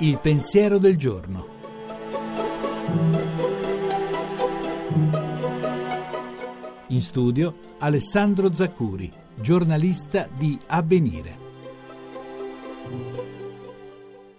Il pensiero del giorno. In studio Alessandro Zaccuri, giornalista di Avvenire.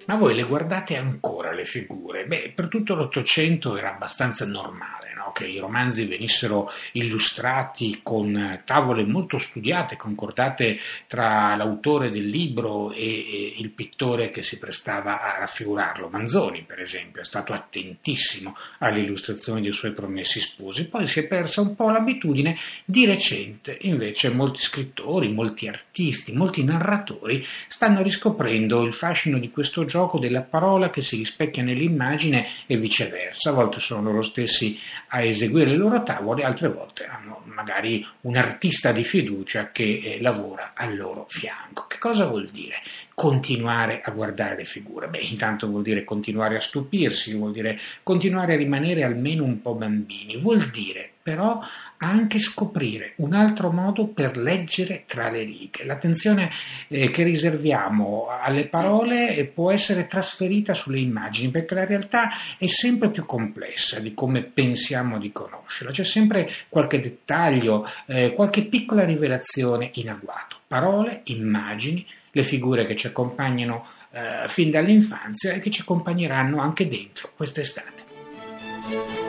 Ma voi le guardate ancora le figure? Beh, per tutto l'Ottocento era abbastanza normale che i romanzi venissero illustrati con tavole molto studiate, concordate tra l'autore del libro e, il pittore che si prestava a raffigurarlo. Manzoni, per esempio, è stato attentissimo alle illustrazioni dei suoi promessi sposi, poi si è persa un po' l'abitudine. Di recente, invece, molti scrittori, molti artisti, molti narratori stanno riscoprendo il fascino di questo gioco della parola che si rispecchia nell'immagine e viceversa. A volte sono loro stessi a eseguire le loro tavole, altre volte hanno magari un artista di fiducia che eh, lavora al loro fianco. Che cosa vuol dire continuare a guardare le figure? Beh, intanto vuol dire continuare a stupirsi, vuol dire continuare a rimanere almeno un po' bambini, vuol dire però anche scoprire un altro modo per leggere tra le righe. L'attenzione eh, che riserviamo alle parole eh, può essere trasferita sulle immagini perché la realtà è sempre più complessa di come pensiamo di conoscerla. C'è sempre qualche dettaglio, eh, qualche piccola rivelazione in agguato. Parole, immagini, le figure che ci accompagnano eh, fin dall'infanzia e che ci accompagneranno anche dentro quest'estate.